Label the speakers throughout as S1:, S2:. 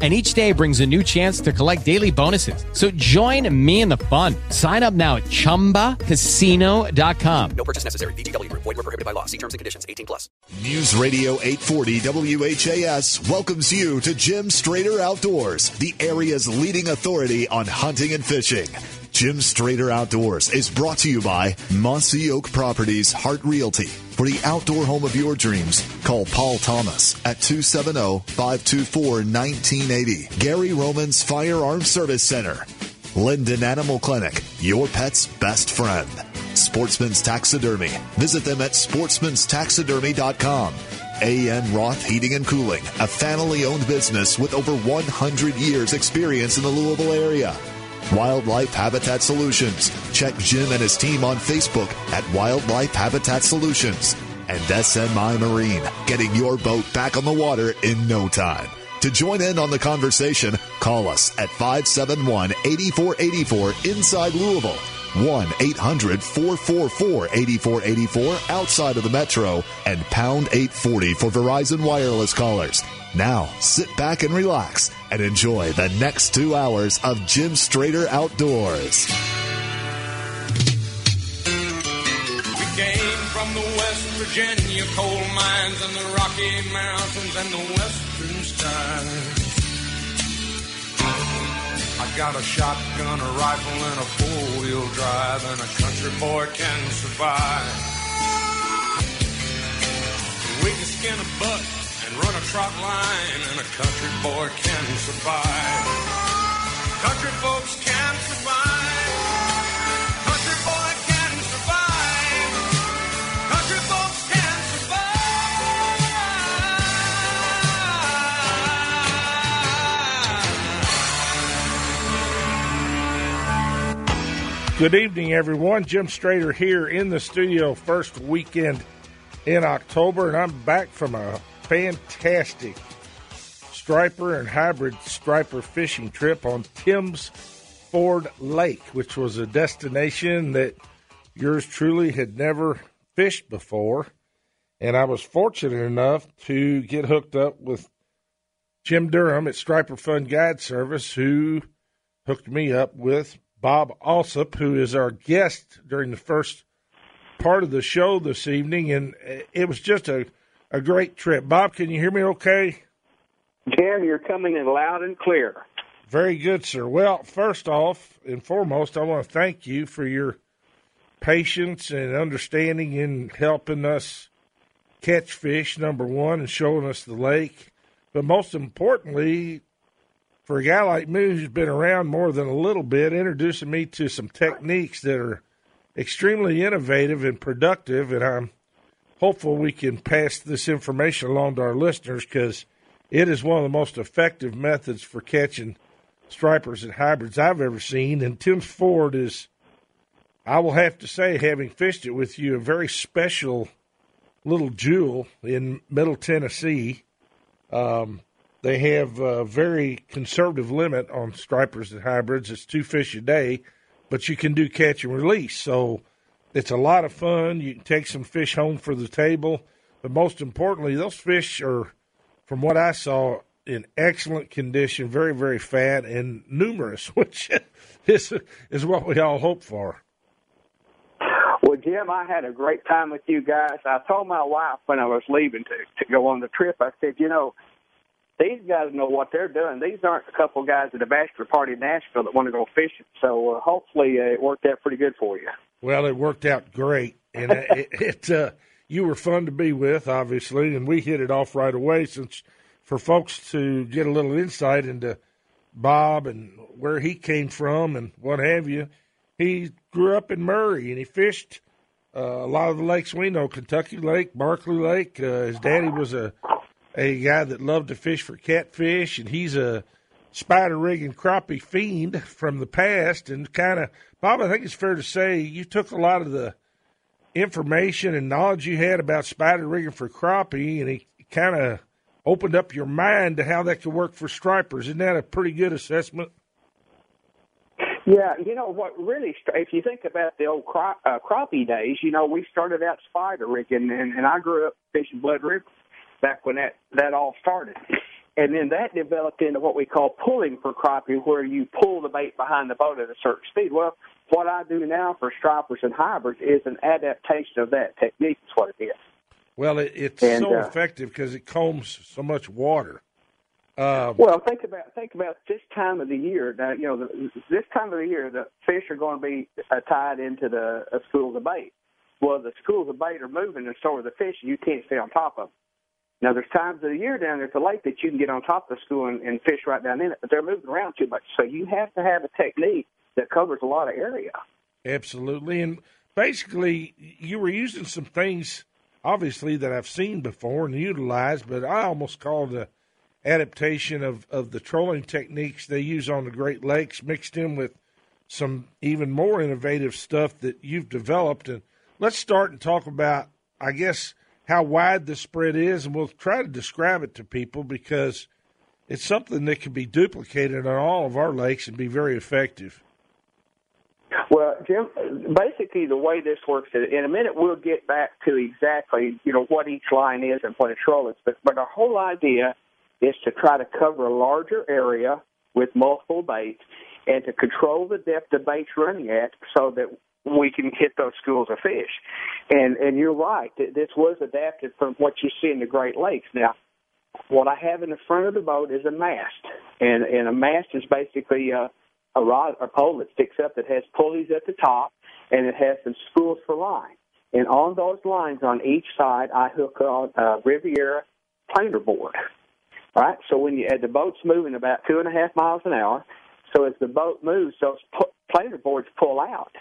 S1: and each day brings a new chance to collect daily bonuses. So join me in the fun. Sign up now at ChumbaCasino.com.
S2: No purchase necessary. VGW. Void were prohibited by law. See terms and conditions. 18 plus.
S3: News Radio 840 WHAS welcomes you to Jim Strader Outdoors, the area's leading authority on hunting and fishing. Jim Strader Outdoors is brought to you by Mossy Oak Properties Heart Realty. For the outdoor home of your dreams, call Paul Thomas at 270-524-1980. Gary Roman's Firearm Service Center. Linden Animal Clinic, your pet's best friend. Sportsman's Taxidermy. Visit them at sportsmanstaxidermy.com. AN Roth Heating and Cooling, a family owned business with over 100 years experience in the Louisville area. Wildlife Habitat Solutions. Check Jim and his team on Facebook at Wildlife Habitat Solutions. And SMI Marine, getting your boat back on the water in no time. To join in on the conversation, call us at 571 8484 inside Louisville. 1 800 444 8484 outside of the metro and pound 840 for Verizon Wireless callers. Now, sit back and relax and enjoy the next two hours of Jim Strader Outdoors.
S4: We came from the West Virginia coal mines and the Rocky Mountains and the Western skies. I got a shotgun, a rifle, and a four-wheel drive, and a country boy can survive. We can skin a buck and run a trot line, and a country boy can survive. Country folks can survive.
S5: Good evening, everyone. Jim Strader here in the studio, first weekend in October, and I'm back from a fantastic striper and hybrid striper fishing trip on Tim's Ford Lake, which was a destination that yours truly had never fished before. And I was fortunate enough to get hooked up with Jim Durham at Striper Fun Guide Service, who hooked me up with Bob Alsop, who is our guest during the first part of the show this evening. And uh, it was just a, a great trip. Bob, can you hear me okay?
S6: Jim, you're coming in loud and clear.
S5: Very good, sir. Well, first off and foremost, I want to thank you for your patience and understanding in helping us catch fish, number one, and showing us the lake. But most importantly, for a guy like me who's been around more than a little bit, introducing me to some techniques that are extremely innovative and productive. And I'm hopeful we can pass this information along to our listeners because it is one of the most effective methods for catching stripers and hybrids I've ever seen. And Tim's Ford is, I will have to say, having fished it with you, a very special little jewel in Middle Tennessee. Um, they have a very conservative limit on stripers and hybrids. It's two fish a day, but you can do catch and release. So it's a lot of fun. You can take some fish home for the table. But most importantly, those fish are, from what I saw, in excellent condition, very, very fat and numerous, which is, is what we all hope for.
S6: Well, Jim, I had a great time with you guys. I told my wife when I was leaving to, to go on the trip, I said, you know, these guys know what they're doing. These aren't a couple guys at a bachelor party in Nashville that want to go fishing. So uh, hopefully uh, it worked out pretty good for you.
S5: Well, it worked out great, and it, it uh, you were fun to be with, obviously, and we hit it off right away. Since for folks to get a little insight into Bob and where he came from and what have you, he grew up in Murray and he fished uh, a lot of the lakes we know: Kentucky Lake, Barkley Lake. Uh, his daddy was a a guy that loved to fish for catfish, and he's a spider rig and crappie fiend from the past. And kind of, Bob, I think it's fair to say you took a lot of the information and knowledge you had about spider rigging for crappie, and he kind of opened up your mind to how that could work for stripers. Isn't that a pretty good assessment?
S6: Yeah, you know what? Really, if you think about the old cra- uh, crappie days, you know we started out spider rigging, and, and I grew up fishing Blood River back when that that all started, and then that developed into what we call pulling for crappie, where you pull the bait behind the boat at a certain speed. Well, what I do now for stripers and hybrids is an adaptation of that technique. Is what it is.
S5: Well, it, it's
S6: And,
S5: so
S6: uh,
S5: effective because it combs so much water. Um,
S6: Well, think about think about this time of the year. Now, you know, the, this time of the year, the fish are going to be uh, tied into the uh, schools of bait. Well, the schools of bait are moving, and so are the fish. and You can't stay on top of them. Now, there's times of the year down there at the lake that you can get on top of the school and, and fish right down in it, but they're moving around too much. So you have to have a technique that covers a lot of area.
S5: Absolutely. And basically, you were using some things, obviously, that I've seen before and utilized, but I almost call it a adaptation of, of the trolling techniques they use on the Great Lakes, mixed in with some even more innovative stuff that you've developed. And let's start and talk about, I guess, how wide the spread is, and we'll try to describe it to people because it's something that can be duplicated on all of our lakes and be very effective.
S6: Well, Jim, basically the way this works, in a minute we'll get back to exactly, you know, what each line is and what a troll is. But, but our whole idea is to try to cover a larger area with multiple baits and to control the depth the bait's running at so that we can hit those schools of fish. And and you're right, this was adapted from what you see in the Great Lakes. Now, what I have in the front of the boat is a mast, and and a mast is basically a, a rod or pole that sticks up that has pulleys at the top, and it has some spools for line. And on those lines on each side, I hook on a Riviera planer board. All right, so when you the boat's moving about two and a half miles an hour, so as the boat moves, those planer boards pull out.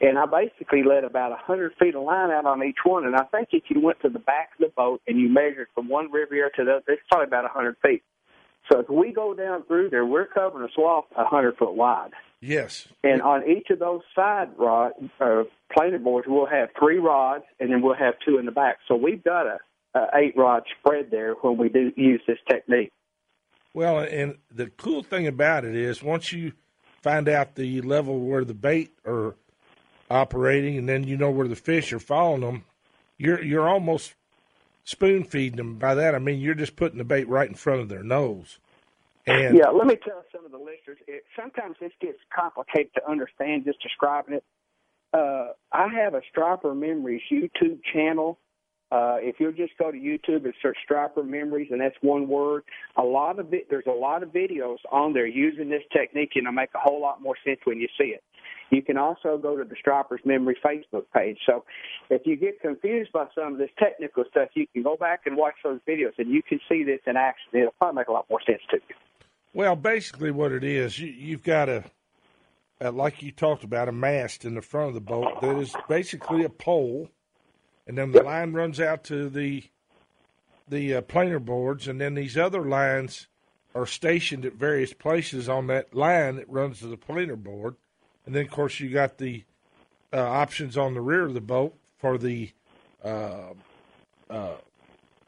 S6: And I basically let about a 100 feet of line out on each one. And I think if you went to the back of the boat and you measured from one Riviera to the other, it's probably about a 100 feet. So if we go down through there, we're covering a swath a 100 foot wide.
S5: Yes.
S6: And on each of those side rod uh, planer boards, we'll have three rods, and then we'll have two in the back. So we've got a, a eight rod spread there when we do use this technique.
S5: Well, and the cool thing about it is once you find out the level where the bait are operating, and then you know where the fish are following them, you're you're almost spoon feeding them. By that I mean you're just putting the bait right in front of their nose. And
S6: Yeah, let me tell some of the listeners. It, sometimes this gets complicated to understand just describing it. Uh, I have a Striper Memories YouTube channel. Uh, if you'll just go to YouTube and search Striper Memories, and that's one word, a lot of it, there's a lot of videos on there using this technique, and it'll make a whole lot more sense when you see it. You can also go to the Stripers Memory Facebook page. So if you get confused by some of this technical stuff, you can go back and watch those videos, and you can see this in action. It'll probably make a lot more sense to you.
S5: well, basically what it is, you, you've got a, uh, like you talked about, a mast in the front of the boat that is basically a pole, and then the line runs out to the the uh, planer boards, and then these other lines are stationed at various places on that line that runs to the planer board, and then of course you got the uh, options on the rear of the boat for the uh, uh,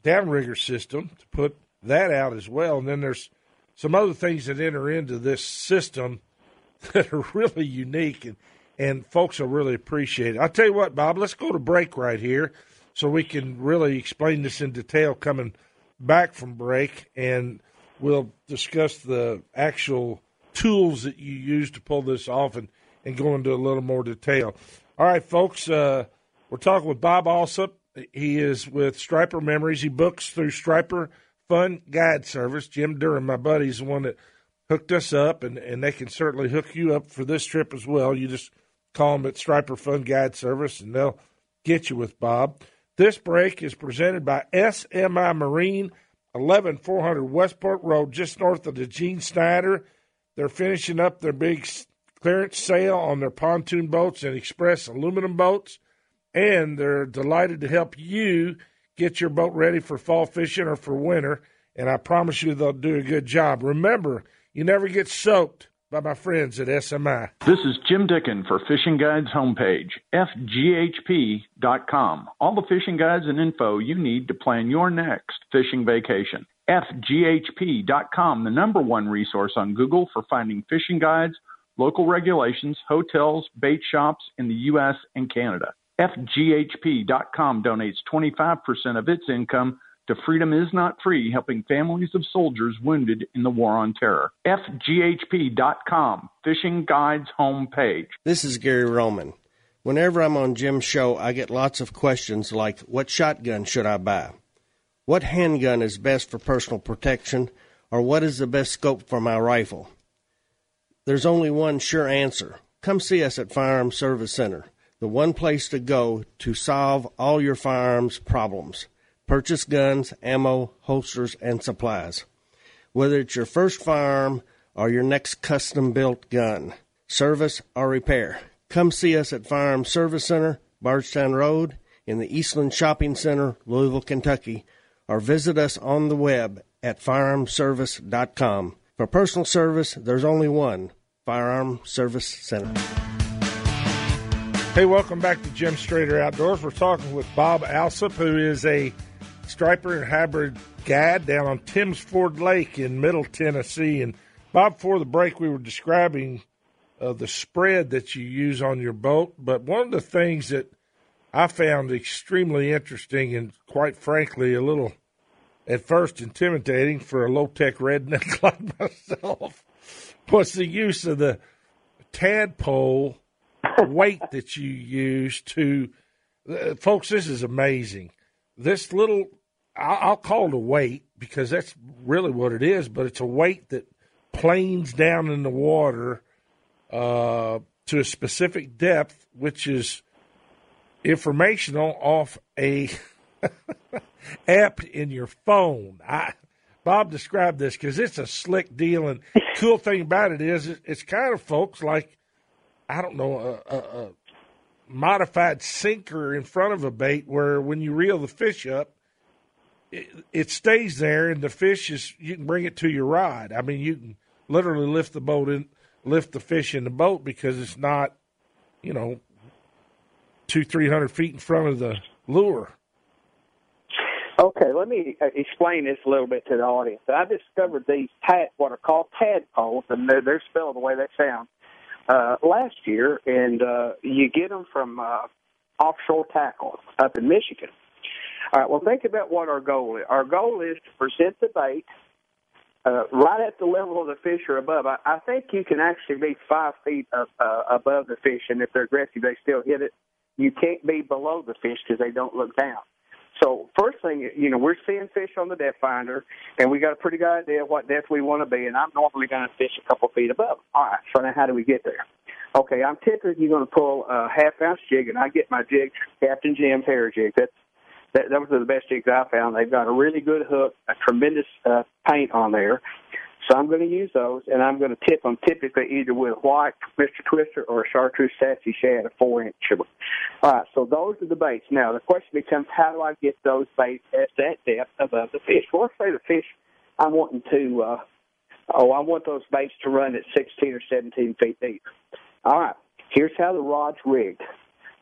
S5: downrigger system to put that out as well, and then there's some other things that enter into this system that are really unique and and folks will really appreciate it. I'll tell you what, Bob, let's go to break right here so we can really explain this in detail coming back from break and we'll discuss the actual tools that you use to pull this off and, and go into a little more detail. All right, folks, uh, we're talking with Bob Alsop. He is with Striper Memories. He books through Striper Fun Guide Service. Jim Durham, my buddy, is the one that hooked us up, and, and they can certainly hook you up for this trip as well. You just call them at Striper Fun Guide Service, and they'll get you with Bob. This break is presented by SMI Marine, 11400 Westport Road, just north of the Gene Snyder. They're finishing up their big clearance sale on their pontoon boats and express aluminum boats, and they're delighted to help you get your boat ready for fall fishing or for winter. And I promise you they'll do a good job. Remember, you never get soaked by my friends at SMI.
S7: This is Jim Dickon for Fishing Guides homepage, fghp.com. All the fishing guides and info you need to plan your next fishing vacation. fghp.com, the number one resource on Google for finding fishing guides, local regulations, hotels, bait shops in the U.S. and Canada. FGHP.com donates 25% of its income to Freedom is Not Free, helping families of soldiers wounded in the War on Terror. FGHP.com, Fishing Guides homepage.
S8: This is Gary Roman. Whenever I'm on Jim's show, I get lots of questions like what shotgun should I buy? What handgun is best for personal protection? Or what is the best scope for my rifle? There's only one sure answer. Come see us at Firearms Service Center, the one place to go to solve all your firearms problems. Purchase guns, ammo, holsters, and supplies. Whether it's your first firearm or your next custom built gun, service or repair, come see us at Firearms Service Center, Bardstown Road, in the Eastland Shopping Center, Louisville, Kentucky, or visit us on the web at firearmservice.com. For personal service, there's only one Firearm Service Center.
S5: Hey, welcome back to Jim Strader Outdoors. We're talking with Bob Alsop, who is a striper and hybrid guide down on Tim's Ford Lake in Middle Tennessee. And Bob, before the break, we were describing uh, the spread that you use on your boat. But one of the things that I found extremely interesting and, quite frankly, a little at first intimidating for a low tech redneck like myself was the use of the tadpole weight that you use to. Uh, folks, this is amazing. This little, I'll, I'll call it a weight because that's really what it is, but it's a weight that planes down in the water uh, to a specific depth, which is informational off a app in your phone. I, Bob described this because it's a slick deal, and cool thing about it is it's kind of folks like I don't know a, a, a modified sinker in front of a bait where when you reel the fish up, it, it stays there, and the fish is you can bring it to your rod. I mean, you can literally lift the boat in, lift the fish in the boat because it's not, you know, two three hundred feet in front of the lure.
S6: Let me uh, explain this a little bit to the audience. I discovered these tad, what are called tadpoles, and they're, they're spelled the way they sound, uh, last year, and uh, you get them from uh, offshore tackle up in Michigan. All right, well, think about what our goal is. Our goal is to present the bait uh, right at the level of the fish or above. I, I think you can actually be five feet up, uh, above the fish, and if they're aggressive, they still hit it. You can't be below the fish because they don't look down. First thing, you know, we're seeing fish on the depth finder, and we got a pretty good idea what depth we want to be. And I'm normally going to fish a couple feet above. All right. So now, how do we get there? Okay, I'm typically going to pull a half ounce jig, and I get my jig, Captain Jim's hair jig. That's that, those are the best jigs I found. They've got a really good hook, a tremendous uh, paint on there, so I'm going to use those, and I'm going to tip them typically either with white Mr. Twister or a chartreuse sassy shad, a four inch. All right, so those are the baits. Now the question becomes, how do I get those baits at that depth above the fish? Well, let's say the fish I'm wanting to. Uh, oh, I want those baits to run at 16 or 17 feet deep. All right, here's how the rod's rigged.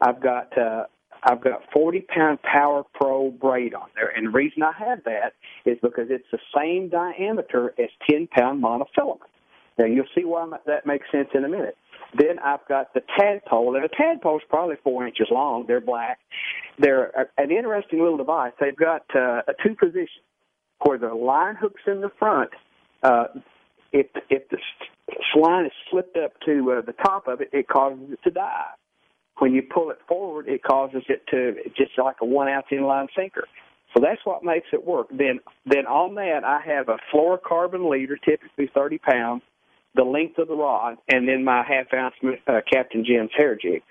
S6: I've got uh, I've got 40 pound Power Pro braid on there. And the reason I have that is because it's the same diameter as 10 pound monofilament. Now you'll see why that makes sense in a minute. Then I've got the tadpole, and the tadpole is probably four inches long. They're black. They're an interesting little device. They've got uh, a two position where the line hooks in the front. Uh, if if the line is slipped up to uh, the top of it, it causes it to dive. When you pull it forward, it causes it to just like a one ounce inline sinker. So that's what makes it work. Then, then on that, I have a fluorocarbon leader, typically 30 pounds, the length of the rod, and then my half ounce uh, Captain Jim's hair jig.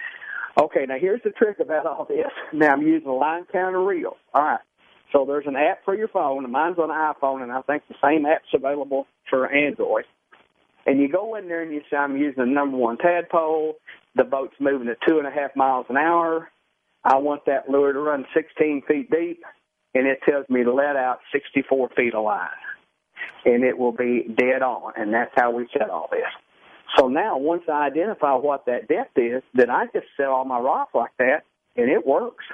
S6: Okay, now here's the trick about all this. Now I'm using a line counter reel. All right. So there's an app for your phone, and mine's on an iPhone, and I think the same app's available for Android. And you go in there and you say, I'm using the number one tadpole. The boat's moving at two and a half miles an hour. I want that lure to run 16 feet deep, and it tells me to let out 64 feet of line. And it will be dead on, and that's how we set all this. So now, once I identify what that depth is, then I just set all my rods like that, and it works.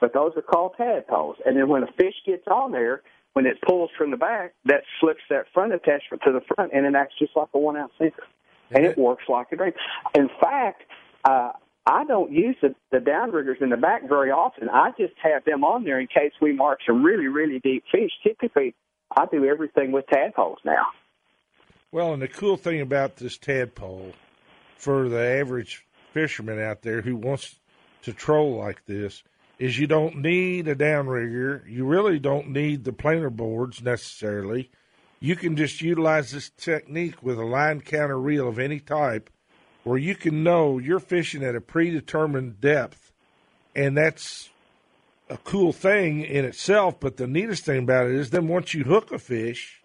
S6: But those are called tadpoles. And then when a fish gets on there, when it pulls from the back, that slips that front attachment to the front, and it acts just like a one ounce sinker. And it works like a dream. In fact, uh, I don't use the, the downriggers in the back very often. I just have them on there in case we mark some really, really deep fish. Typically, I do everything with tadpoles now.
S5: Well, and the cool thing about this tadpole for the average fisherman out there who wants to troll like this is you don't need a downrigger. You really don't need the planer boards necessarily. You can just utilize this technique with a line counter reel of any type where you can know you're fishing at a predetermined depth. And that's a cool thing in itself. But the neatest thing about it is then once you hook a fish,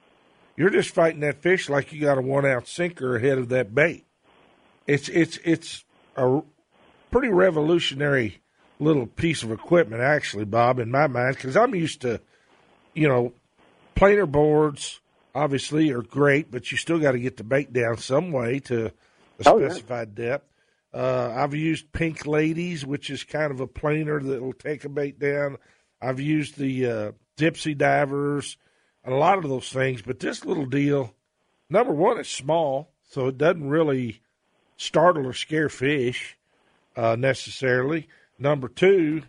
S5: you're just fighting that fish like you got a one ounce sinker ahead of that bait. It's it's it's a pretty revolutionary little piece of equipment, actually, Bob, in my mind, because I'm used to, you know, planer boards. Obviously, are great, but you still got to get the bait down some way to a
S6: Oh, yeah.
S5: specified depth. Uh, I've used Pink Ladies, which is kind of a planer that will take a bait down. I've used the uh, Dipsy Divers, a lot of those things. But this little deal, number one, it's small, so it doesn't really startle or scare fish uh, necessarily. Number two,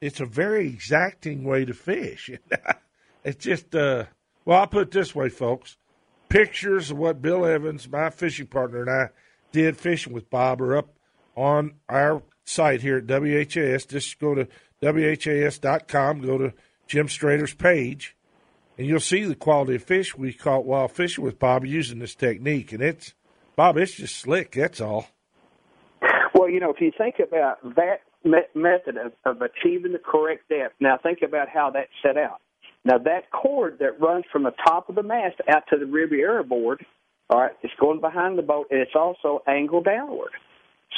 S5: it's a very exacting way to fish. it's just, uh, well, I'll put it this way, folks. Pictures of what Bill Evans, my fishing partner, and I did fishing with Bob are up on our site here at WHAS. Just go to WHAS.com, go to Jim Strader's page, and you'll see the quality of fish we caught while fishing with Bob using this technique. And it's, Bob, it's just slick, that's all.
S6: Well, you know, if you think about that method of, of achieving the correct depth, now think about how that's set out. Now, that cord that runs from the top of the mast out to the Riviera board, all right, it's going behind the boat, and it's also angled downward.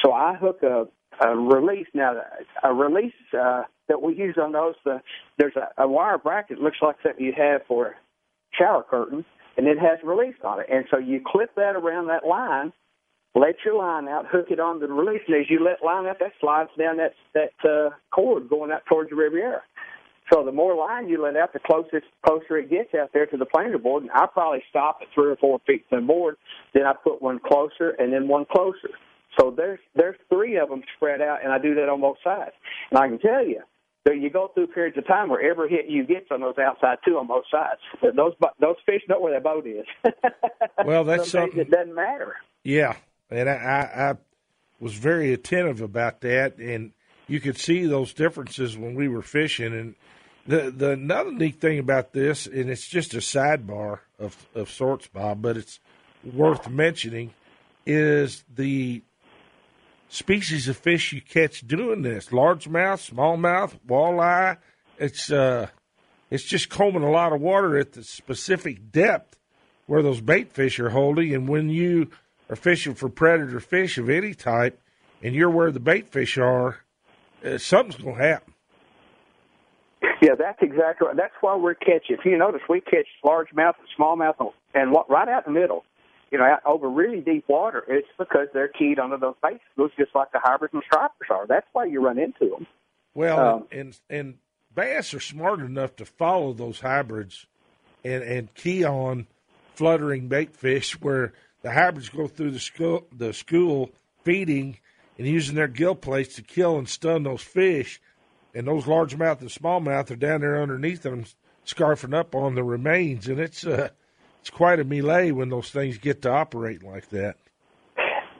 S6: So I hook a, a release. Now, a release uh, that we use on those, the, there's a, a wire bracket, looks like something you have for shower curtain, and it has release on it. And so you clip that around that line, let your line out, hook it on the release, and as you let line out, that slides down that that uh, cord going out towards the Riviera. So the more line you let out, the closest closer it gets out there to the planer board. And I probably stop at three or four feet from the board. Then I put one closer and then one closer. So there's there's three of them spread out, and I do that on both sides. And I can tell you, that you go through periods of time where every hit you get on those outside two on both sides. Those those fish know where their boat is.
S5: Well, that's
S6: Some
S5: something.
S6: It doesn't matter.
S5: Yeah, and I, I, I was very attentive about that, and you could see those differences when we were fishing. And the the another neat thing about this, and it's just a sidebar of of sorts, Bob, but it's worth mentioning, is the species of fish you catch doing this: largemouth, smallmouth, walleye. It's uh, it's just combing a lot of water at the specific depth where those bait fish are holding. And when you are fishing for predator fish of any type, and you're where the bait fish are, uh, something's going to happen.
S6: Yeah, that's exactly right. That's why we're catching. If you notice, we catch largemouth and smallmouth and what right out in the middle. You know, out over really deep water. It's because they're keyed onto those bait schools, just like the hybrids and stripers are. That's why you run into them.
S5: Well,
S6: Um,
S5: and and bass are smart enough to follow those hybrids and and key on fluttering bait fish where the hybrids go through the school the school feeding and using their gill plates to kill and stun those fish, and those largemouth and smallmouth are down there underneath them, scarfing up on the remains, and it's uh it's quite a melee when those things get to operate like that.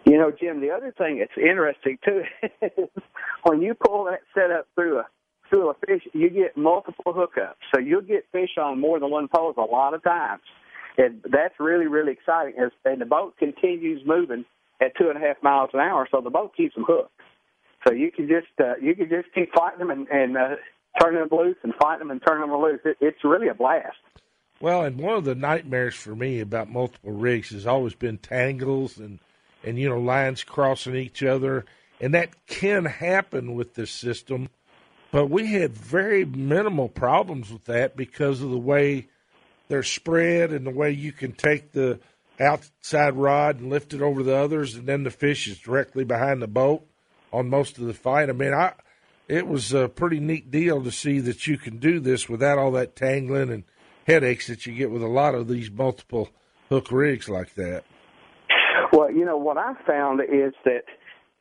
S6: You know, Jim, the other thing that's interesting too is when you pull that setup through a through a fish, you get multiple hookups. So you'll get fish on more than one pole a lot of times. And that's really, really exciting. And the boat continues moving at two and a half miles an hour, so the boat keeps them hooked. So you can just uh, you can just keep fighting them and, and uh, turning them loose and fighting them and turning them loose. It, it's really a blast.
S5: Well, and one of the nightmares for me about multiple rigs has always been tangles and and you know lines crossing each other, and that can happen with this system. But we had very minimal problems with that because of the way they're spread and the way you can take the outside rod and lift it over the others, and then the fish is directly behind the boat on most of the fight. I mean, I it was a pretty neat deal to see that you can do this without all that tangling and headaches that you get with a lot of these multiple hook rigs like that.
S6: Well, you know what I found is that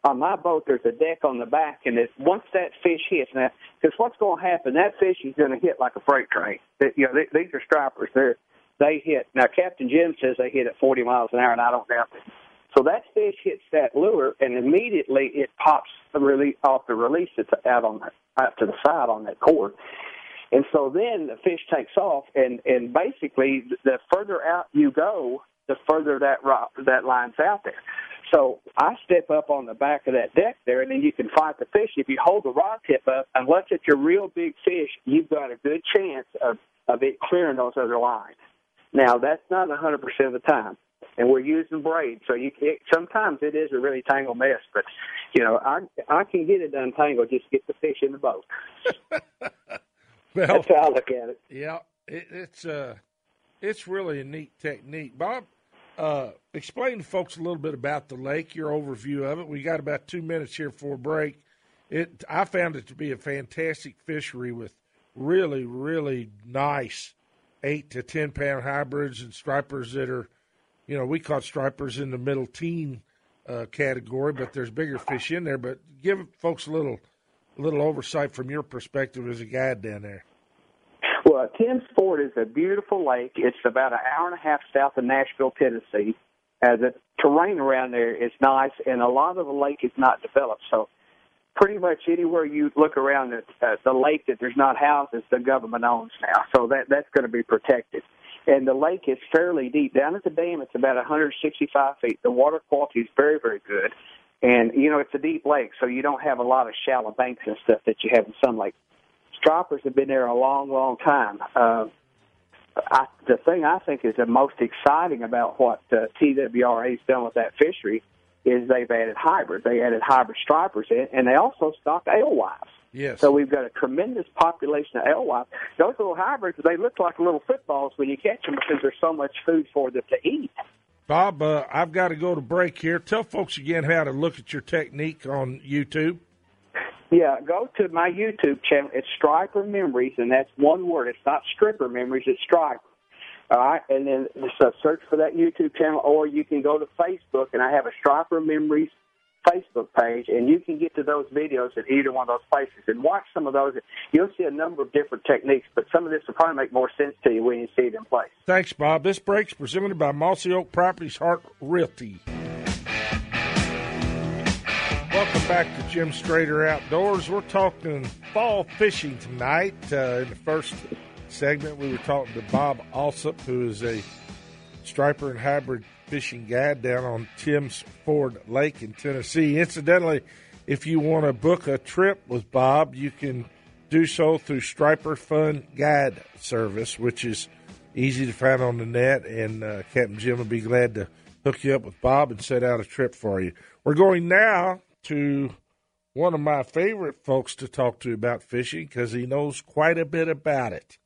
S6: on my boat there's a deck on the back, and it, once that fish hits now, because what's going to happen? That fish is going to hit like a freight train. That you know, they, these are stripers. They're they hit now. Captain Jim says they hit at 40 miles an hour, and I don't doubt it. So that fish hits that lure, and immediately it pops the release off the release that's out on out to the side on that cord. And so then the fish takes off, and and basically the further out you go, the further that rock, that line's out there. So I step up on the back of that deck there, and then you can fight the fish. If you hold the rod tip up, unless it's your real big fish, you've got a good chance of of it clearing those other lines. Now that's not 100% of the time, and we're using braid, so you it, sometimes it is a really tangled mess. But you know, I I can get it untangled. Just get the fish in the boat.
S5: Well,
S6: That's how I look at it.
S5: Yeah, it, it's uh, it's really a neat technique. Bob, uh, explain to folks a little bit about the lake, your overview of it. We got about two minutes here for a break. It, I found it to be a fantastic fishery with really, really nice eight to ten pound hybrids and stripers that are, you know, we caught stripers in the middle teen uh, category, but there's bigger fish in there. But give folks a little, a little oversight from your perspective as a guide down there.
S6: Well, Tim's Ford is a beautiful lake. It's about an hour and a half south of Nashville, Tennessee. Uh, the terrain around there is nice, and a lot of the lake is not developed. So, pretty much anywhere you look around the, uh, the lake that there's not houses, the government owns now. So that that's going to be protected. And the lake is fairly deep. Down at the dam, it's about 165 feet. The water quality is very, very good. And, you know, it's a deep lake, so you don't have a lot of shallow banks and stuff that you have in some lakes stripers have been there a long, long time. Uh, I, the thing I think is the most exciting about what uh, TWRA has done with that fishery is they've added hybrids. They added hybrid stripers in, and they also stock alewives.
S5: Yes.
S6: So we've got a tremendous population of alewives. Those little hybrids, they look like little footballs when you catch them because there's so much food for them to eat.
S5: Bob, uh, I've got to go to break here. Tell folks again how to look at your technique on YouTube.
S6: Yeah, go to my YouTube channel. It's Striper Memories, and that's one word. It's not Stripper Memories. It's Striper. All right, and then just uh, search for that YouTube channel, or you can go to Facebook, and I have a Striper Memories Facebook page, and you can get to those videos at either one of those places and watch some of those. You'll see a number of different techniques, but some of this will probably make more sense to you when you see it in place.
S5: Thanks, Bob. This break's presented by Mossy Oak Properties Heart Realty. Welcome back to Jim Strader Outdoors. We're talking fall fishing tonight. Uh, in the first segment, we were talking to Bob Alsop, who is a striper and hybrid fishing guide down on Tim's Ford Lake in Tennessee. Incidentally, if you want to book a trip with Bob, you can do so through Striper Fun Guide Service, which is easy to find on the net, and uh, Captain Jim will be glad to hook you up with Bob and set out a trip for you. We're going now to one of my favorite folks to talk to about fishing because he knows quite a bit about it.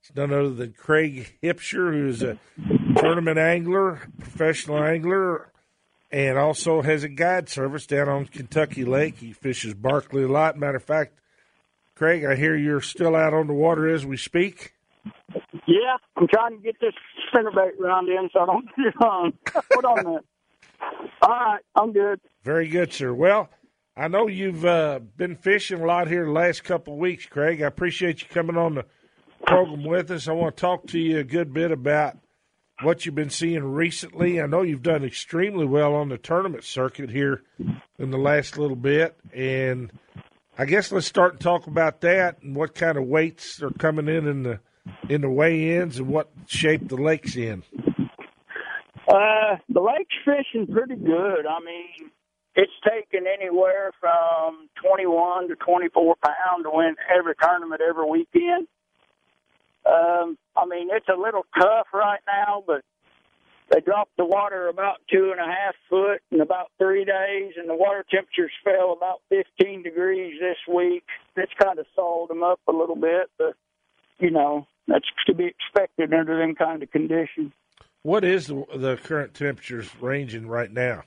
S5: It's none other than Craig Hipsher, who's a tournament angler, professional angler, and also has a guide service down on Kentucky Lake. He fishes Barkley a lot. Matter of fact, Craig, I hear you're still out on the water as we speak.
S9: Yeah, I'm trying to get this spinnerbait round in so I don't get on. Hold on a minute. All right, I'm good.
S5: Very good, sir. Well, I know you've uh, been fishing a lot here the last couple of weeks, Craig. I appreciate you coming on the program with us. I want to talk to you a good bit about what you've been seeing recently. I know you've done extremely well on the tournament circuit here in the last little bit, and I guess let's start and talk about that and what kind of weights are coming in in the in the weigh-ins and what shape the lake's in.
S9: Uh, the lake's fishing pretty good. I mean, it's taken anywhere from 21 to 24 pounds to win every tournament every weekend. Um, I mean, it's a little tough right now, but they dropped the water about two and a half foot in about three days, and the water temperatures fell about 15 degrees this week. It's kind of sold them up a little bit, but you know that's to be expected under them kind of conditions.
S5: What is the, the current temperatures ranging right now?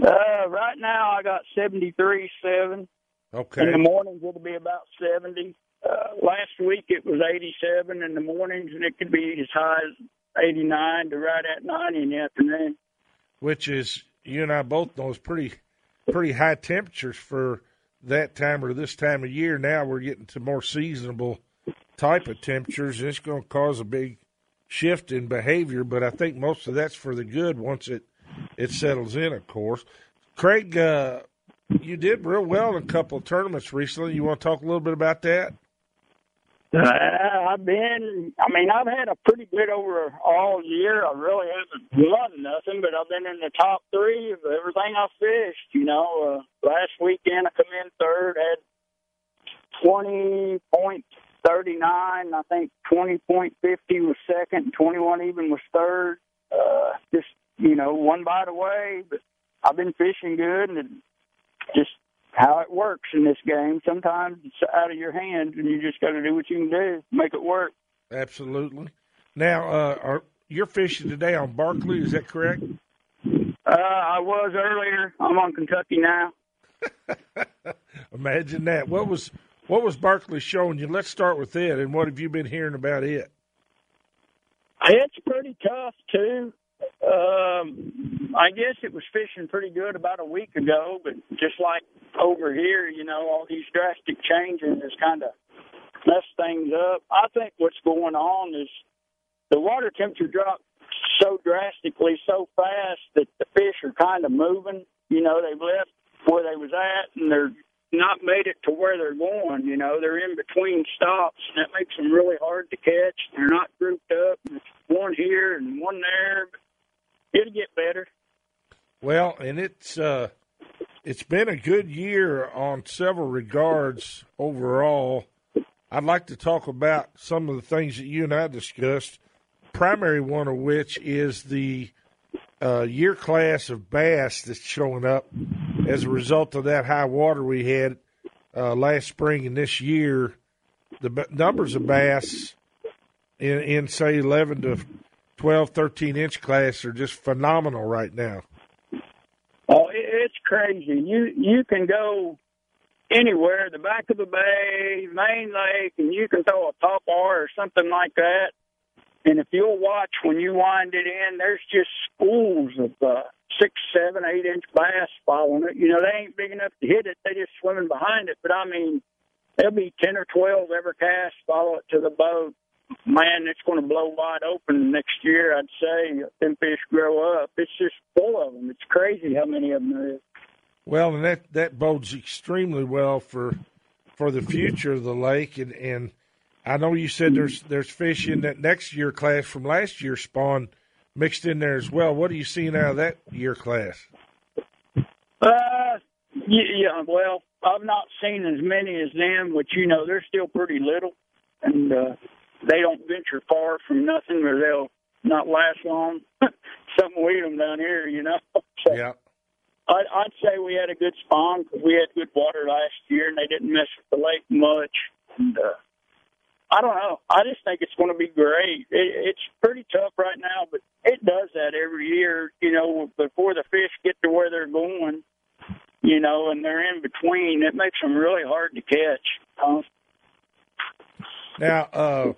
S9: Uh, right now I got seventy three seven.
S5: Okay.
S9: In the mornings it'll be about seventy. Uh, last week it was eighty seven in the mornings, and it could be as high as eighty nine to right at ninety in the afternoon.
S5: Which is you and I both know is pretty pretty high temperatures for that time or this time of year. Now we're getting to more seasonable type of temperatures. It's going to cause a big shift in behavior, but I think most of that's for the good once it it settles in. Of course, Craig, uh, you did real well in a couple of tournaments recently. You want to talk a little bit about that?
S9: Uh, I've been, I mean, I've had a pretty good overall year. I really haven't won nothing, but I've been in the top three of everything I fished. You know, uh, last weekend I come in third, had 20.39. I think 20.50 was second, and 21 even was third. Uh, just, you know, one bite away, but I've been fishing good and just how it works in this game. Sometimes it's out of your hands, and you just got to do what you can do make it work.
S5: Absolutely. Now, uh, are you're fishing today on Barkley? Is that correct?
S9: Uh, I was earlier. I'm on Kentucky now.
S5: Imagine that. What was what was Barkley showing you? Let's start with it. And what have you been hearing about it?
S9: It's pretty tough too. Um, I guess it was fishing pretty good about a week ago, but just like over here, you know, all these drastic changes has kind of messed things up. I think what's going on is the water temperature dropped so drastically, so fast that the fish are kind of moving. You know, they've left where they was at, and they're not made it to where they're going. You know, they're in between stops, and that makes them really hard to catch. They're not grouped up. One here and one there. It'll get better.
S5: Well, and it's uh, it's been a good year on several regards overall. I'd like to talk about some of the things that you and I discussed. Primary one of which is the uh, year class of bass that's showing up as a result of that high water we had uh, last spring and this year. The b- numbers of bass in, in say 11 to 12, 13 inch class are just phenomenal right now.
S9: Oh, it's crazy. You you can go anywhere, the back of the bay, main lake, and you can throw a top R or something like that. And if you'll watch when you wind it in, there's just schools of uh, seven, eight inch bass following it. You know, they ain't big enough to hit it; they just swimming behind it. But I mean, there'll be ten or twelve ever cast follow it to the boat. Man, it's going to blow wide open next year. I'd say them fish grow up. It's just full of them. It's crazy how many of them there is.
S5: Well, and that that bodes extremely well for for the future of the lake. And, and I know you said there's there's fish in that next year class from last year spawn mixed in there as well. What are you seeing out of that year class?
S9: Uh, yeah. Well, I've not seen as many as them, which you know they're still pretty little, and uh, they don't venture far from nothing, or they'll not last long. Something we them down here, you know. So
S5: Yeah.
S9: I'd, I'd say we had a good spawn because we had good water last year, and they didn't mess with the lake much. And uh, I don't know. I just think it's going to be great. It, it's pretty tough right now, but it does that every year. You know, before the fish get to where they're going, you know, and they're in between, it makes them really hard to catch. Uh,
S5: Now, uh,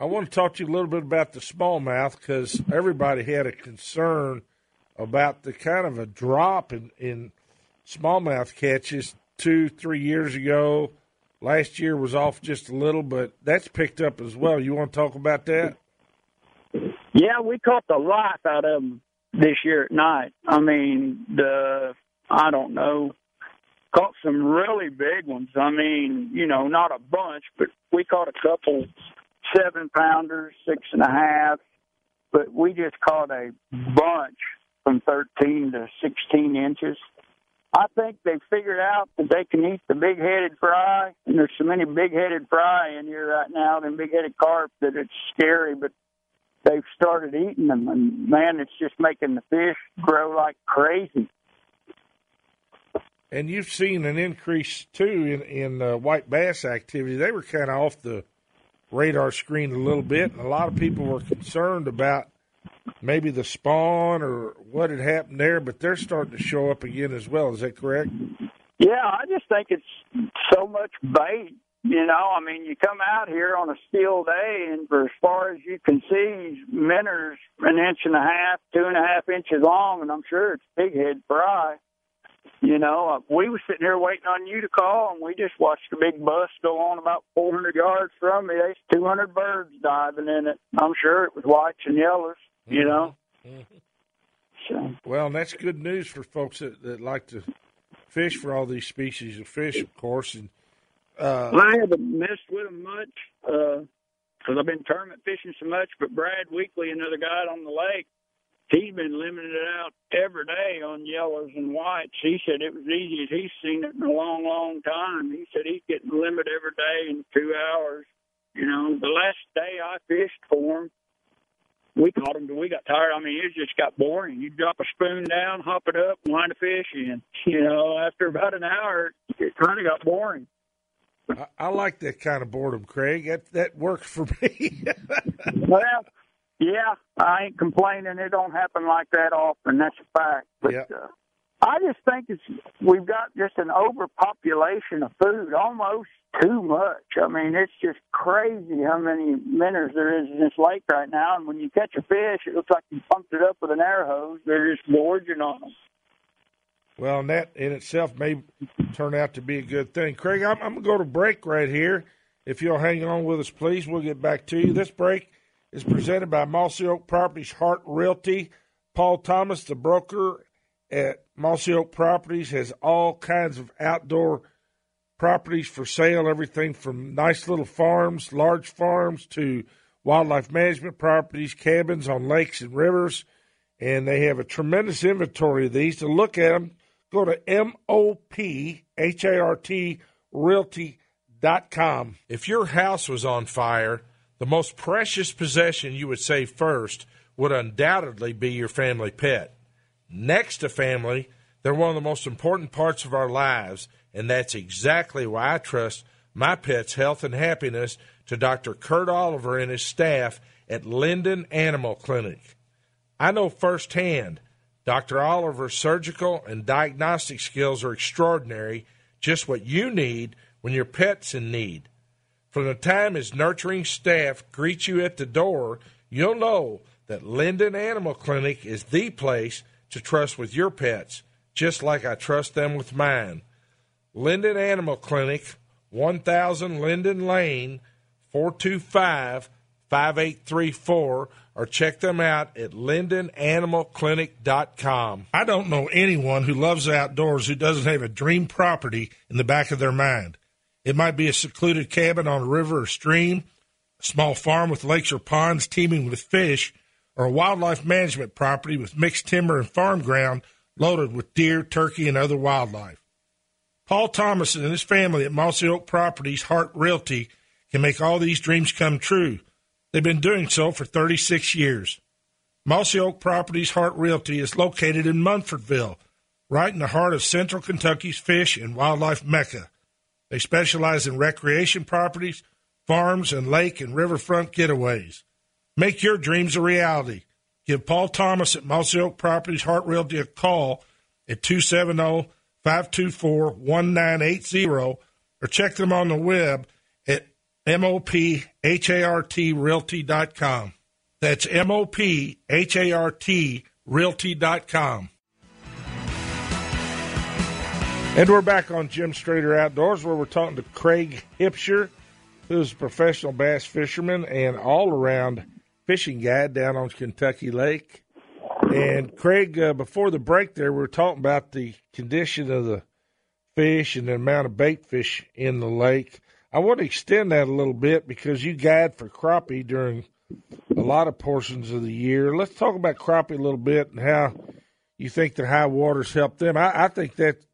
S5: I want to talk to you a little bit about the smallmouth because everybody had a concern about the kind of a drop in, in smallmouth catches two, three years ago. Last year was off just a little, but that's picked up as well. You want to talk about that?
S9: Yeah, we caught the life out of them this year at night. I mean, the I don't know, caught some really big ones. I mean, you know, not a bunch, but we caught a couple seven pounders, six and a half. But we just caught a bunch from 13 to 16 inches. I think they figured out that they can eat the big-headed fry, and there's so many big-headed fry in here right now, than big-headed carp, that it's scary. But they've started eating them, and man, it's just making the fish grow like crazy.
S5: And you've seen an increase too in in uh, white bass activity. They were kind of off the radar screen a little bit, and a lot of people were concerned about maybe the spawn or what had happened there, but they're starting to show up again as well. Is that correct?
S9: Yeah, I just think it's so much bait. You know, I mean, you come out here on a still day, and for as far as you can see, minnows an inch and a half, two and a half inches long, and I'm sure it's pighead fry. You know, uh, we were sitting here waiting on you to call, and we just watched a big bus go on about 400 yards from me. There's 200 birds diving in it. I'm sure it was whites and yellows. You know. So
S5: Well, that's good news for folks that, that like to fish for all these species of fish, of course. And uh,
S9: Well, I haven't messed with them much because I've been tournament fishing so much. But Brad Weekly, another guy on the lake, he's been limiting it out every day on yellows and whites. He said it was easy as he's seen it in a long, long time. He said he's getting limit every day in two hours. You know, the last day I fished for him, we caught him till we got tired. I mean, it just got boring. You drop a spoon down, hop it up, line a fish in. You know, after about an hour, it kind of got boring.
S5: I, I like that kind of boredom, Craig. That that works for me.
S9: Well, yeah, I ain't complaining. It don't happen like that often. That's a fact. But
S5: Yeah.
S9: uh, I just think it's we've got just an overpopulation of food, almost too much. I mean, it's just crazy how many minnows there is in this lake right now. And when you catch a fish, it looks like you pumped it up with an air hose. They're just gorging on them.
S5: Well, and that in itself may turn out to be a good thing. Craig, I'm, I'm going to go to break right here. If you'll hang on with us, please, we'll get back to you. This break is presented by Mossy Oak Properties Hart Realty. Paul Thomas, the broker at Mossy Oak Properties, has all kinds of outdoor properties for sale, everything from nice little farms, large farms, to wildlife management properties, cabins on lakes and rivers. And they have a tremendous inventory of these. To look at them, go to M-O-P-H-A-R-T realty.com. If your house was on fire, the most precious possession you would save first would undoubtedly be your family pet. Next to family, they're one of the most important parts of our lives, and that's exactly why I trust my pet's health and happiness to Dr. Kurt Oliver and his staff at Linden Animal Clinic. I know firsthand Dr. Oliver's surgical and diagnostic skills are extraordinary, just what you need when your pet's in need. From the time his nurturing staff greets you at the door, you'll know that Linden Animal Clinic is the place to trust with your pets, just like I trust them with mine. Linden Animal Clinic, 1000 Linden Lane, 425 5834, or check them out at lindenanimalclinic.com. I don't know anyone who loves the outdoors who doesn't have a dream property in the back of their mind. It might be a secluded cabin on a river or stream, a small farm with lakes or ponds teeming with fish, or a wildlife management property with mixed timber and farm ground loaded with deer, turkey, and other wildlife. Paul Thomason and his family at Mossy Oak Properties Hart Realty can make all these dreams come true. They've been doing so for 36 years. Mossy Oak Properties Hart Realty is located in Munfordville, right in the heart of central Kentucky's fish and wildlife mecca. They specialize in recreation properties, farms, and lake and riverfront getaways. Make your dreams a reality. Give Paul Thomas at Mossy Oak Properties Hart Realty a call at 270 524 1980 or check them on the web at MOPHARTrealty.com. That's MOPHARTrealty.com. And we're back on Jim Strader Outdoors where we're talking to Craig Hipsher, who's a professional bass fisherman and all around fishing guide down on Kentucky Lake. And Craig, uh, before the break there, we were talking about the condition of the fish and the amount of bait fish in the lake. I want to extend that a little bit because you guide for crappie during a lot of portions of the year. Let's talk about crappie a little bit and how you think the high waters help them. I, I think that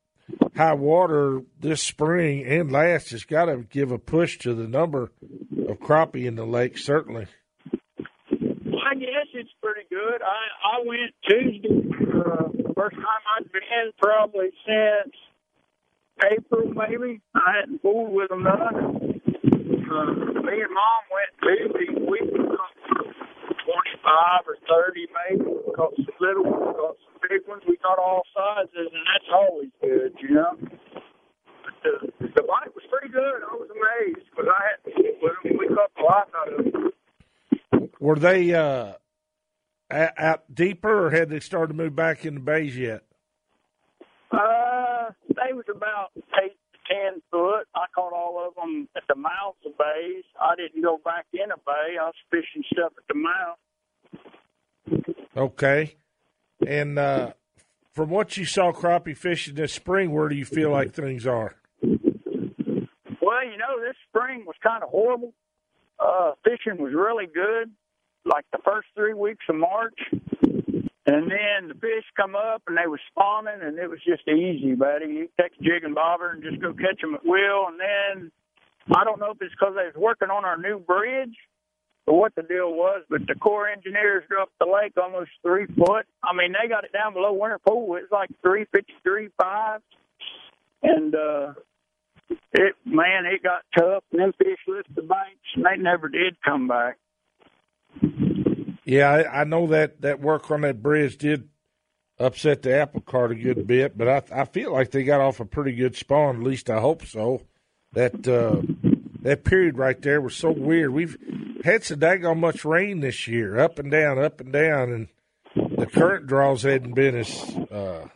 S5: high water this spring and last has got to give a push to the number of crappie in the lake, certainly.
S9: Guess it's pretty good. I I went Tuesday, uh, first time I'd been probably since April maybe. I hadn't fooled with them none. Uh, me and Mom went Tuesday. We caught 25 or thirty maybe. We caught some little ones, caught some big ones. We caught all sizes, and that's always good, you know. The, the bite was pretty good. I was amazed because I had with them. We caught life out of them.
S5: Were they uh, out, deeper, or had they started to move back in the bays yet?
S9: Uh, they was about eight to ten foot. I caught all of them at the mouth of bays. I didn't go back in a bay. I was fishing stuff at the mouth.
S5: Okay. And uh, from what you saw crappie fishing this spring, where do you feel like things are?
S9: Well, you know, this spring was kind of horrible. Uh, fishing was really good, like the first three weeks of March. And then the fish come up and they were spawning, and it was just easy, buddy. You take a jig and bobber and just go catch them at will. And then I don't know if it's because they was working on our new bridge or what the deal was, but the Corps engineers dropped the lake almost three foot. I mean, they got it down below winter pool. It's like three fifty three five, and uh, it man, it got tough. And them fish lifted the banks, and they never did come back.
S5: Yeah, I, I know that that work on that bridge did upset the apple cart a good bit, but I I feel like they got off a pretty good spawn. At least I hope so. That uh, that period right there was so weird. We've had so daggone much rain this year, up and down, up and down, and the current draws hadn't been as uh,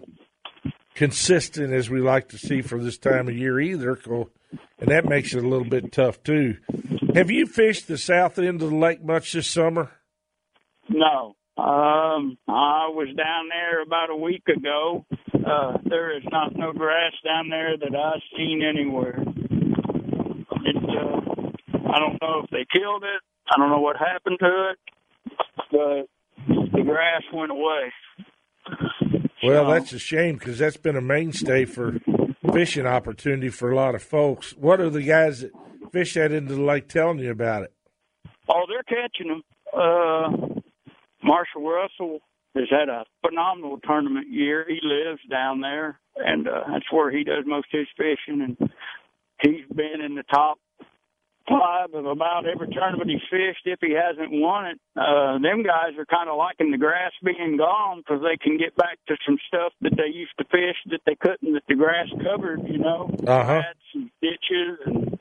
S5: consistent as we like to see for this time of year either. And that makes it a little bit tough too. Have you fished the south end of the lake much this summer?
S9: No. Um, I was down there about a week ago. Uh, there is not no grass down there that I've seen anywhere. It, uh, I don't know if they killed it. I don't know what happened to it, but the grass went away.
S5: Well, that's a shame because that's been a mainstay for fishing opportunity for a lot of folks. What are the guys that fish that into the lake telling you about it?
S9: Oh, they're catching them. Uh, Marshall Russell has had a phenomenal tournament year. He lives down there, and uh, that's where he does most of his fishing. And he's been in the top five of about every tournament he's fished. If he hasn't won it, uh, them guys are kind of liking the grass being gone because they can get back to some stuff that they used to fish that they couldn't that the grass covered. You know,
S5: Uh-huh.
S9: flats and ditches and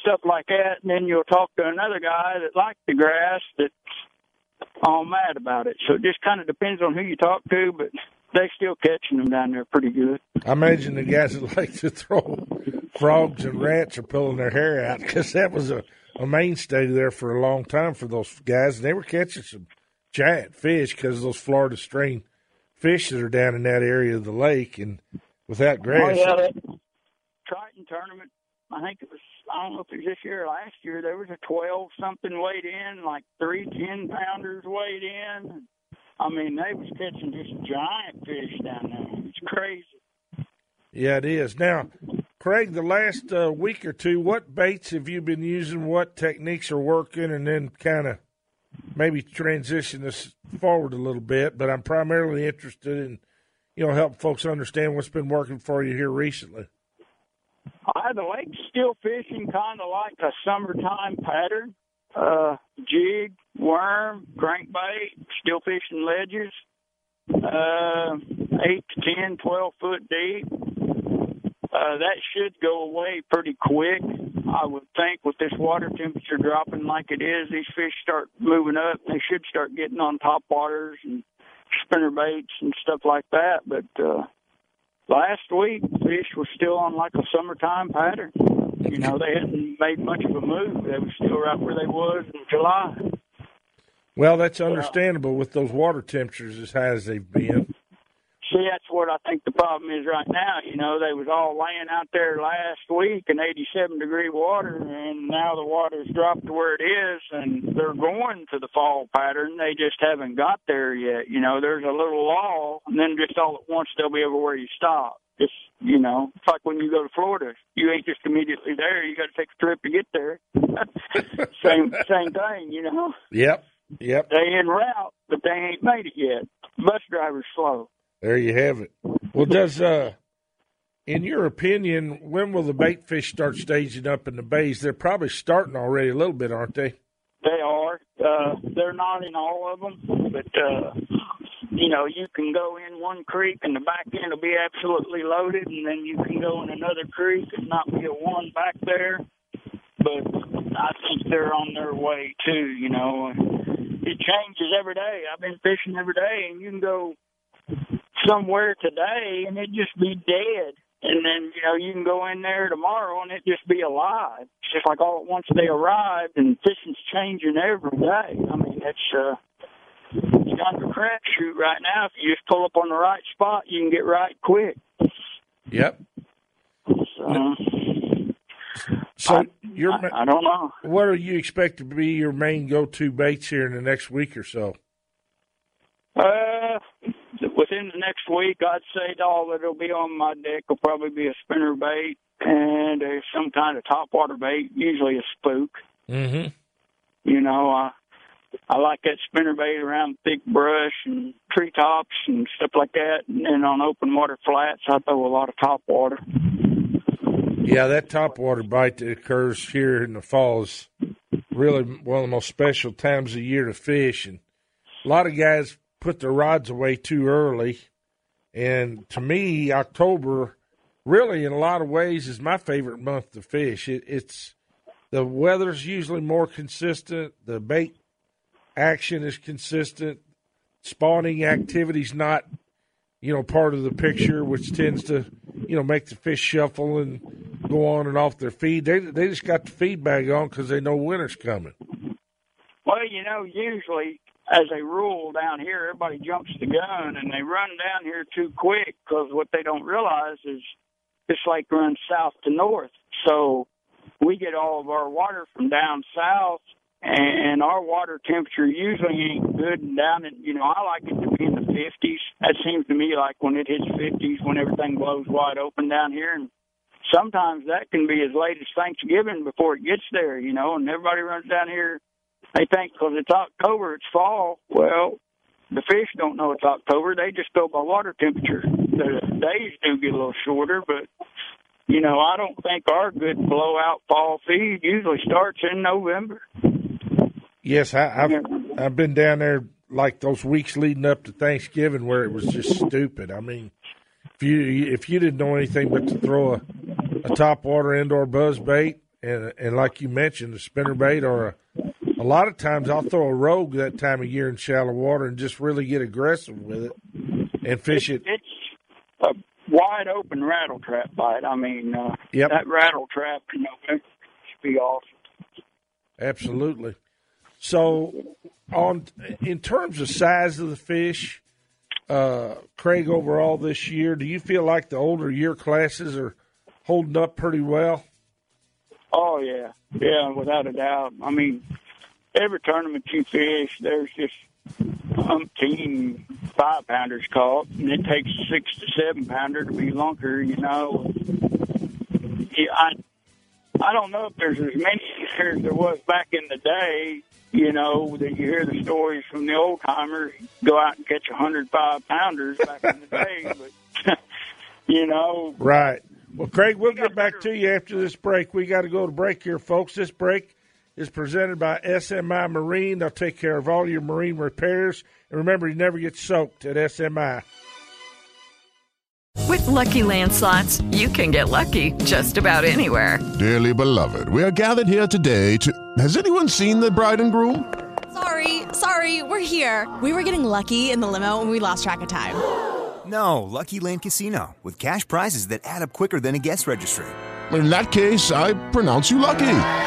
S9: stuff like that. And then you'll talk to another guy that liked the grass that's all mad about it. So it just kind of depends on who you talk to, but they still catching them down there pretty good.
S5: I imagine the guys that like to throw frogs and rats are pulling their hair out because that was a, a mainstay there for a long time for those guys. And they were catching some giant fish because those Florida strain fish that are down in that area of the lake. And without grass,
S9: Oh, yeah, that Triton tournament. I think it was. I don't know if it was this year or last year. There was a twelve something weighed in, like three ten pounders weighed in. I mean, they was catching just giant fish down there. It's crazy.
S5: Yeah, it is. Now, Craig, the last uh, week or two, what baits have you been using? What techniques are working? And then kind of maybe transition this forward a little bit. But I'm primarily interested in, you know, help folks understand what's been working for you here recently.
S9: Uh, the lake's still fishing kind of like a summertime pattern. Uh, jig, worm, crankbait, still fishing ledges. Uh, eight to ten, twelve foot deep. Uh, that should go away pretty quick. I would think with this water temperature dropping like it is, these fish start moving up. They should start getting on top waters and spinner baits and stuff like that. But uh, last week, fish were still on like a summertime pattern. You know, they hadn't made much of a move. They were still right where they was in July.
S5: Well, that's understandable with those water temperatures as high as they've been.
S9: See, that's what I think the problem is right now. You know, they was all laying out there last week in 87 degree water, and now the water's dropped to where it is, and they're going to the fall pattern. They just haven't got there yet. You know, there's a little lull, and then just all at once they'll be everywhere you stop. Just you know, it's like when you go to Florida, you ain't just immediately there. You got to take a trip to get there. same same thing, you know.
S5: Yep, yep.
S9: They en route, but they ain't made it yet. Bus driver's slow.
S5: There you have it. Well, does uh, in your opinion, when will the bait fish start staging up in the bays? They're probably starting already a little bit, aren't they?
S9: they are. Uh, they're not in all of them, but uh, you know, you can go in one creek and the back end will be absolutely loaded, and then you can go in another creek and not be a one back there. But I think they're on their way too. You know, it changes every day. I've been fishing every day, and you can go somewhere today and it'd just be dead. And then, you know, you can go in there tomorrow and it just be alive. It's just like all at once they arrived and fishing's changing every day. I mean, it's, uh, it's kind of a crapshoot right now. If you just pull up on the right spot, you can get right quick.
S5: Yep.
S9: So,
S5: So
S9: I,
S5: your
S9: I, I don't know.
S5: what do you expect to be your main go-to baits here in the next week or so?
S9: Uh, within the next week, I'd say all that'll be on my deck will probably be a spinner bait and uh, some kind of topwater bait, usually a spook.
S5: Mm-hmm.
S9: You know, I I like that spinner bait around thick brush and treetops and stuff like that. And then on open water flats, I throw a lot of top water.
S5: Yeah, that topwater bite that occurs here in the fall is really one of the most special times of year to fish, and a lot of guys put their rods away too early. And to me, October, really, in a lot of ways, is my favorite month to fish. It, it's the weather's usually more consistent. The bait action is consistent. Spawning activity's not, you know, part of the picture, which tends to, you know, make the fish shuffle and go on and off their feed. They they just got the feed bag on because they know winter's coming.
S9: Well, you know, usually as a rule down here, everybody jumps the gun and they run down here too quick because what they don't realize is it's like runs south to north. So we get all of our water from down south and our water temperature usually ain't good and down in you know I like it to be in the 50s. That seems to me like when it hits 50s when everything blows wide open down here and sometimes that can be as late as Thanksgiving before it gets there, you know, and everybody runs down here they think because it's October, it's fall. Well, the fish don't know it's October. They just go by water temperature. The days do get a little shorter, but you know, I don't think our good blowout fall feed usually starts in November.
S5: Yes, I, I've I've been down there like those weeks leading up to Thanksgiving where it was just stupid. I mean, if you if you didn't know anything but to throw a, a top water indoor buzz bait and and like you mentioned, a spinner bait or a a lot of times I'll throw a rogue that time of year in shallow water and just really get aggressive with it and fish it.
S9: It's a wide open rattle trap bite. I mean, uh,
S5: Yep.
S9: that rattle trap in November should be awesome.
S5: Absolutely. So, on in terms of size of the fish, uh, Craig, overall this year, do you feel like the older year classes are holding up pretty well?
S9: Oh yeah, yeah, without a doubt. I mean, every tournament you fish, there's just umpteen five pounders caught, and it takes a six to seven pounder to be lunker. You know, yeah, I I don't know if there's as many as there was back in the day. You know that you hear the stories from the old timers go out and catch a hundred five pounders back in the day, but you know
S5: Right. Well, Craig, we'll get back to you after this break. We got to go to break here, folks. This break is presented by SMI Marine. They'll take care of all your marine repairs. And remember, you never get soaked at SMI.
S10: With Lucky Land slots, you can get lucky just about anywhere.
S11: Dearly beloved, we are gathered here today to. Has anyone seen the bride and groom?
S12: Sorry, sorry, we're here. We were getting lucky in the limo and we lost track of time.
S13: No, Lucky Land Casino, with cash prizes that add up quicker than a guest registry.
S11: In that case, I pronounce you lucky.